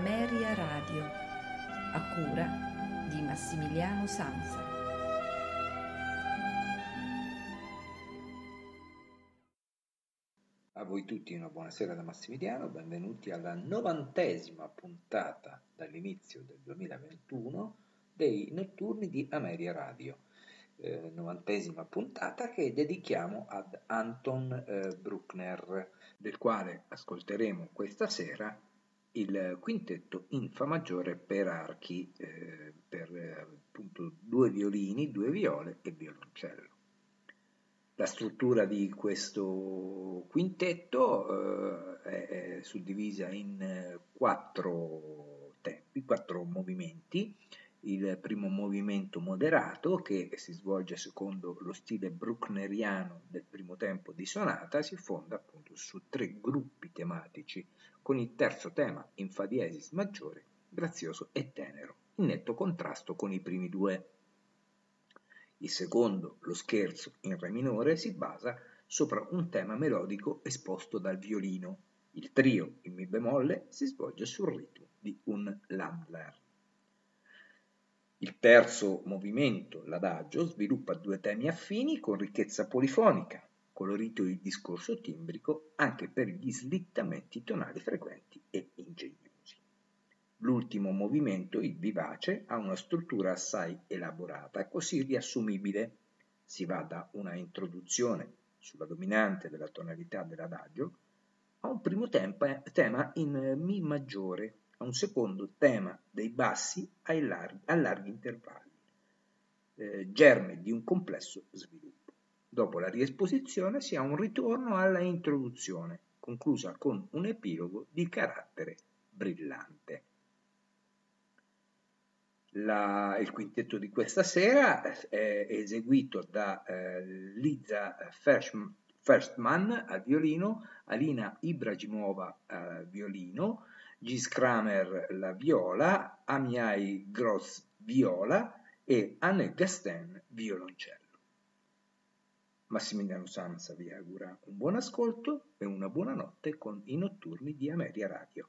Ameria Radio, a cura di Massimiliano Sanza. A voi tutti una buonasera da Massimiliano, benvenuti alla novantesima puntata dall'inizio del 2021 dei notturni di Ameria Radio eh, novantesima puntata che dedichiamo ad Anton eh, Bruckner, del quale ascolteremo questa sera il quintetto in Fa maggiore per archi, eh, per eh, appunto due violini, due viole e violoncello. La struttura di questo quintetto eh, è suddivisa in eh, quattro tempi, quattro movimenti, il primo movimento moderato, che si svolge secondo lo stile bruckneriano del primo tempo di sonata, si fonda appunto su tre gruppi tematici, con il terzo tema in fa diesis maggiore, grazioso e tenero, in netto contrasto con i primi due. Il secondo, lo scherzo in re minore, si basa sopra un tema melodico esposto dal violino. Il trio in mi bemolle si svolge sul ritmo di un Landler. Il terzo movimento, l'adagio, sviluppa due temi affini con ricchezza polifonica, colorito il discorso timbrico anche per gli slittamenti tonali frequenti e ingegnosi. L'ultimo movimento, il vivace, ha una struttura assai elaborata così riassumibile. Si va da una introduzione sulla dominante della tonalità dell'adagio a un primo tema in Mi maggiore a un secondo tema dei bassi larghi, a larghi intervalli, eh, germe di un complesso sviluppo. Dopo la riesposizione si ha un ritorno alla introduzione, conclusa con un epilogo di carattere brillante. La, il quintetto di questa sera è eseguito da eh, Liza Firstman al violino, Alina Ibragimova al violino, Gis Kramer la viola, Amiai Gross viola e Anne Gastin violoncello. Massimiliano Sanza vi augura un buon ascolto e una buona notte con i notturni di Ameria Radio.